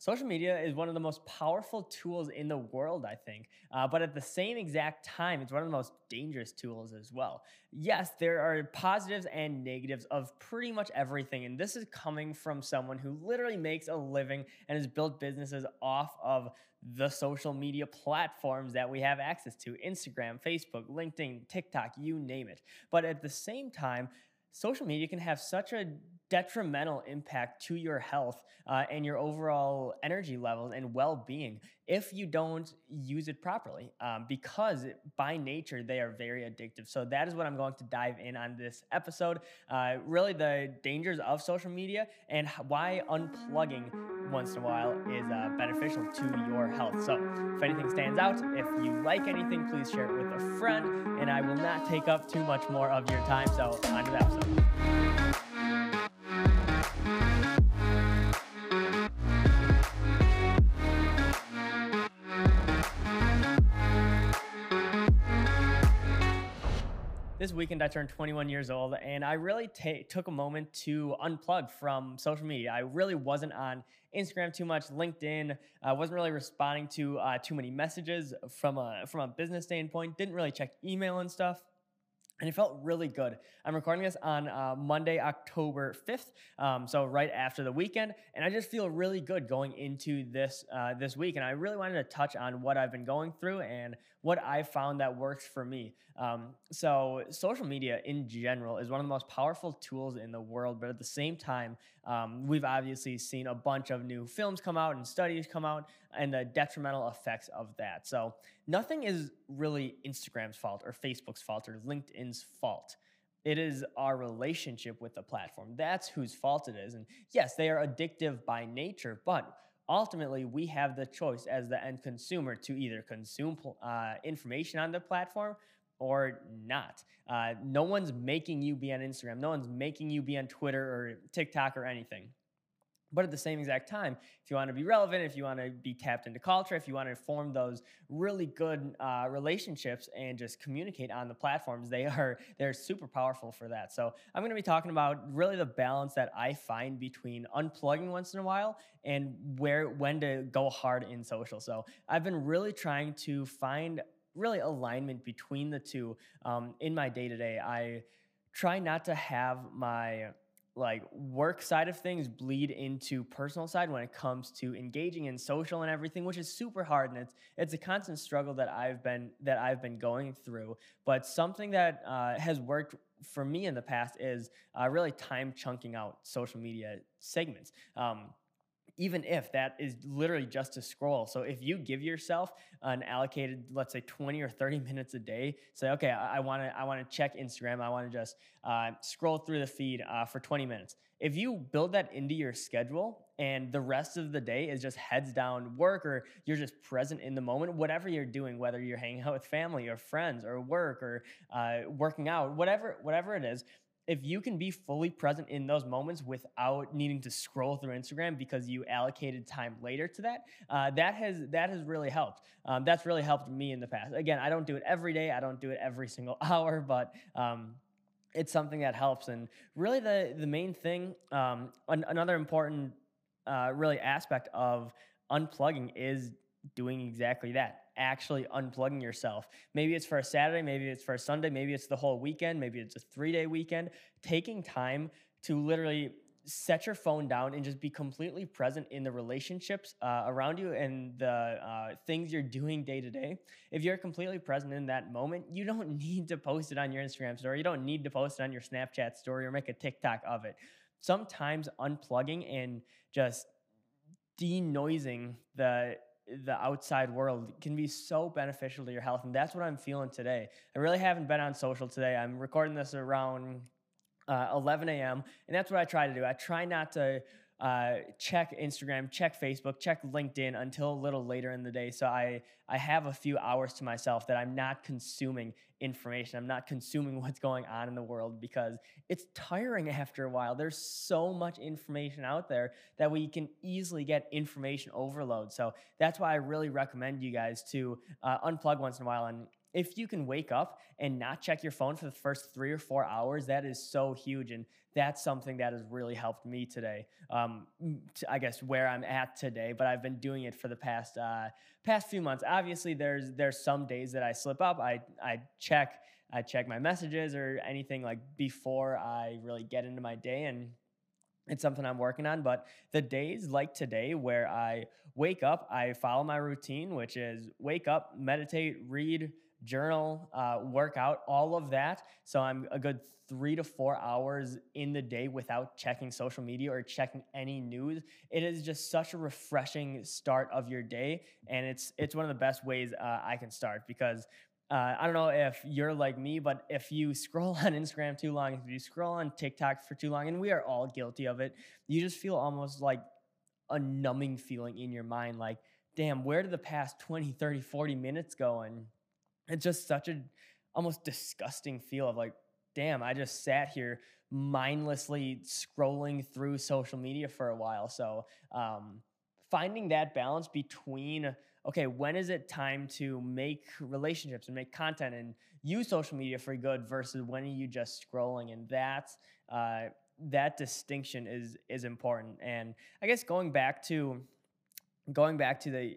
Social media is one of the most powerful tools in the world, I think. Uh, but at the same exact time, it's one of the most dangerous tools as well. Yes, there are positives and negatives of pretty much everything. And this is coming from someone who literally makes a living and has built businesses off of the social media platforms that we have access to Instagram, Facebook, LinkedIn, TikTok, you name it. But at the same time, social media can have such a detrimental impact to your health uh, and your overall energy levels and well-being if you don't use it properly um, because by nature they are very addictive. So that is what i'm going to dive in on this episode. Uh, really the dangers of social media and why unplugging once in a while is uh, beneficial to your health. So if anything stands out if you like anything please share it with a friend and i will not take up too much more of your time. So on to the episode this weekend I turned 21 years old and I really t- took a moment to unplug from social media. I really wasn't on Instagram too much, LinkedIn. I wasn't really responding to uh, too many messages from a from a business standpoint. Didn't really check email and stuff and it felt really good. I'm recording this on uh, Monday, October 5th, um, so right after the weekend, and I just feel really good going into this uh, this week. And I really wanted to touch on what I've been going through and what I found that works for me. Um, so, social media in general is one of the most powerful tools in the world, but at the same time, um, we've obviously seen a bunch of new films come out and studies come out, and the detrimental effects of that. So, nothing is really Instagram's fault or Facebook's fault or LinkedIn's fault. It is our relationship with the platform. That's whose fault it is. And yes, they are addictive by nature, but ultimately we have the choice as the end consumer to either consume uh, information on the platform or not. Uh, no one's making you be on Instagram. No one's making you be on Twitter or TikTok or anything. But at the same exact time, if you want to be relevant, if you want to be tapped into culture, if you want to form those really good uh, relationships and just communicate on the platforms, they are they're super powerful for that. So I'm going to be talking about really the balance that I find between unplugging once in a while and where when to go hard in social. So I've been really trying to find really alignment between the two um, in my day to day. I try not to have my like work side of things bleed into personal side when it comes to engaging in social and everything which is super hard and it's it's a constant struggle that I've been that I've been going through. But something that uh, has worked for me in the past is uh, really time chunking out social media segments. Um, even if that is literally just to scroll. So if you give yourself an allocated, let's say 20 or 30 minutes a day, say, okay, I want to I want to check Instagram. I want to just uh, scroll through the feed uh, for 20 minutes. If you build that into your schedule and the rest of the day is just heads down work or you're just present in the moment, whatever you're doing, whether you're hanging out with family or friends or work or uh, working out, whatever whatever it is, if you can be fully present in those moments without needing to scroll through Instagram because you allocated time later to that, uh, that has that has really helped. Um, that's really helped me in the past. Again, I don't do it every day. I don't do it every single hour, but um, it's something that helps. And really, the the main thing, um, an, another important uh, really aspect of unplugging is doing exactly that actually unplugging yourself. Maybe it's for a Saturday, maybe it's for a Sunday, maybe it's the whole weekend, maybe it's a three day weekend. Taking time to literally set your phone down and just be completely present in the relationships uh, around you and the uh, things you're doing day to day. If you're completely present in that moment, you don't need to post it on your Instagram story. You don't need to post it on your Snapchat story or make a TikTok of it. Sometimes unplugging and just denoising the the outside world can be so beneficial to your health. And that's what I'm feeling today. I really haven't been on social today. I'm recording this around uh, 11 a.m. And that's what I try to do. I try not to uh, check Instagram, check Facebook, check LinkedIn until a little later in the day. So I I have a few hours to myself that I'm not consuming information. I'm not consuming what's going on in the world because it's tiring after a while. There's so much information out there that we can easily get information overload. So that's why I really recommend you guys to uh, unplug once in a while and if you can wake up and not check your phone for the first three or four hours, that is so huge. And that's something that has really helped me today. Um, I guess where I'm at today, but I've been doing it for the past uh, past few months. Obviously, there's there's some days that I slip up. I I check I check my messages or anything like before I really get into my day and it's something I'm working on. But the days like today where I wake up, I follow my routine, which is wake up, meditate, read, journal, uh, work out, all of that. So I'm a good three to four hours in the day without checking social media or checking any news. It is just such a refreshing start of your day, and it's it's one of the best ways uh, I can start because. Uh, I don't know if you're like me, but if you scroll on Instagram too long, if you scroll on TikTok for too long, and we are all guilty of it, you just feel almost like a numbing feeling in your mind like, damn, where did the past 20, 30, 40 minutes go? And it's just such a almost disgusting feel of like, damn, I just sat here mindlessly scrolling through social media for a while. So um, finding that balance between okay, when is it time to make relationships and make content and use social media for good versus when are you just scrolling? And that's uh, that distinction is is important. And I guess going back to going back to the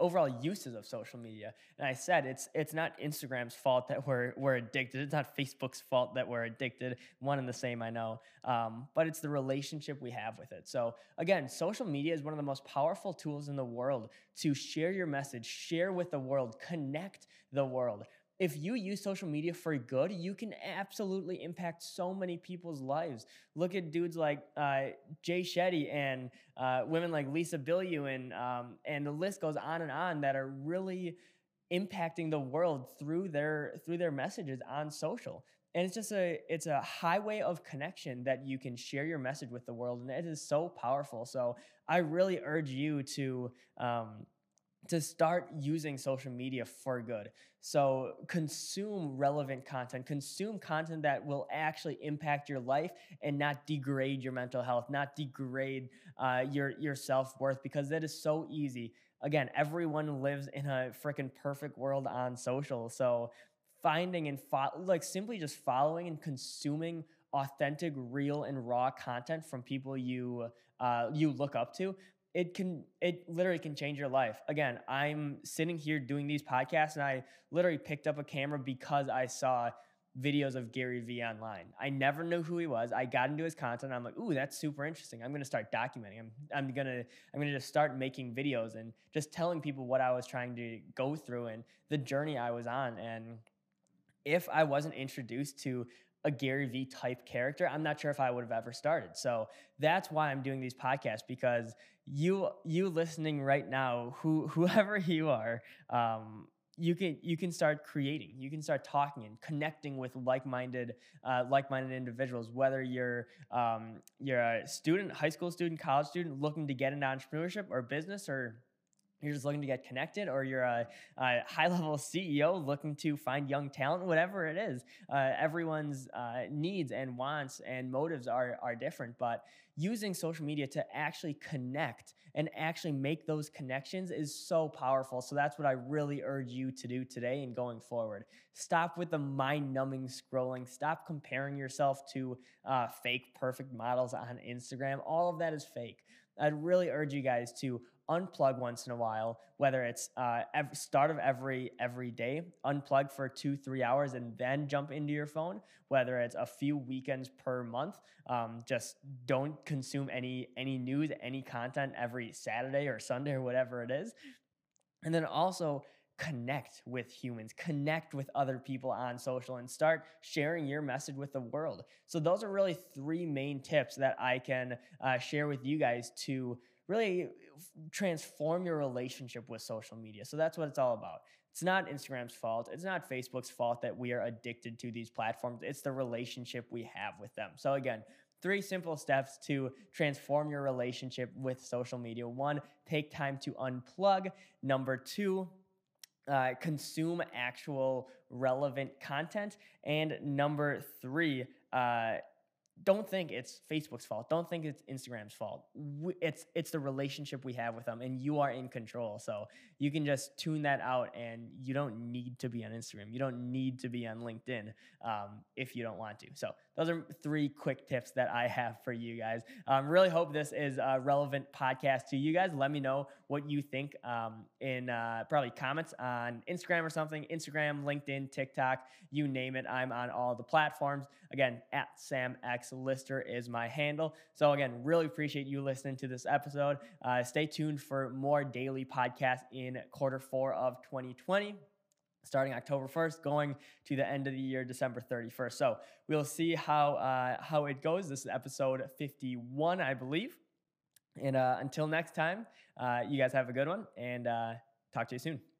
overall uses of social media. And I said it's it's not Instagram's fault that we're we're addicted. It's not Facebook's fault that we're addicted. One and the same, I know. Um, but it's the relationship we have with it. So again, social media is one of the most powerful tools in the world to share your message, share with the world, connect the world if you use social media for good, you can absolutely impact so many people's lives. Look at dudes like uh, Jay Shetty and uh, women like Lisa Bilyeu, and um, and the list goes on and on that are really impacting the world through their through their messages on social. And it's just a it's a highway of connection that you can share your message with the world, and it is so powerful. So I really urge you to. Um, to start using social media for good. So consume relevant content, consume content that will actually impact your life and not degrade your mental health, not degrade uh, your your self worth, because that is so easy. Again, everyone lives in a freaking perfect world on social, so finding and fo- like simply just following and consuming authentic, real, and raw content from people you uh, you look up to it can it literally can change your life. Again i'm sitting here doing these podcasts and i literally picked up a camera because i saw videos of gary vee online. I never knew who he was. I got into his content i'm like ooh that's super interesting. I'm going to start documenting. I'm, I'm going to i'm going to just start making videos and just telling people what i was trying to go through and the journey i was on. And if i wasn't introduced to a Gary Vee type character, I'm not sure if I would have ever started. So that's why I'm doing these podcasts because you you listening right now, who whoever you are, um, you can you can start creating you can start talking and connecting with like-minded uh, like-minded individuals whether you're um, you're a student high school student college student looking to get into entrepreneurship or business or you're just looking to get connected or you're a, a high level ceo looking to find young talent whatever it is uh, everyone's uh, needs and wants and motives are, are different but using social media to actually connect and actually make those connections is so powerful. So that's what i really urge you to do today and going forward. Stop with the mind numbing scrolling. Stop comparing yourself to uh, fake perfect models on instagram. All of that is fake i'd really urge you guys to unplug once in a while, whether it's uh, every, start of every every day, unplug for two three hours and then jump into your phone. Whether it's a few weekends per month, um, just don't consume any any news, any content every Saturday or Sunday or whatever it is. And then also connect with humans, connect with other people on social, and start sharing your message with the world. So, those are really three main tips that I can uh, share with you guys to really transform your relationship with social media. So that's what it's all about. It's not Instagram's fault. It's not Facebook's fault that we are addicted to these platforms. It's the relationship we have with them. So again, three simple steps to transform your relationship with social media. One, take time to unplug. Number two, uh, consume actual relevant content. And number three, uh, don't think it's Facebook's fault. Don't think it's Instagram's fault. It's it's the relationship we have with them, and you are in control. So you can just tune that out, and you don't need to be on Instagram. You don't need to be on LinkedIn um, if you don't want to. So those are three quick tips that I have for you guys. Um, really hope this is a relevant podcast to you guys. Let me know what you think um, in uh, probably comments on Instagram or something. Instagram, LinkedIn, TikTok, you name it. I'm on all the platforms. Again, at Sam X Lister is my handle. So again, really appreciate you listening to this episode. Uh, stay tuned for more daily podcasts in quarter four of 2020 starting October 1st, going to the end of the year, December 31st. So we'll see how uh, how it goes. This is episode 51, I believe. And uh, until next time, uh, you guys have a good one, and uh, talk to you soon.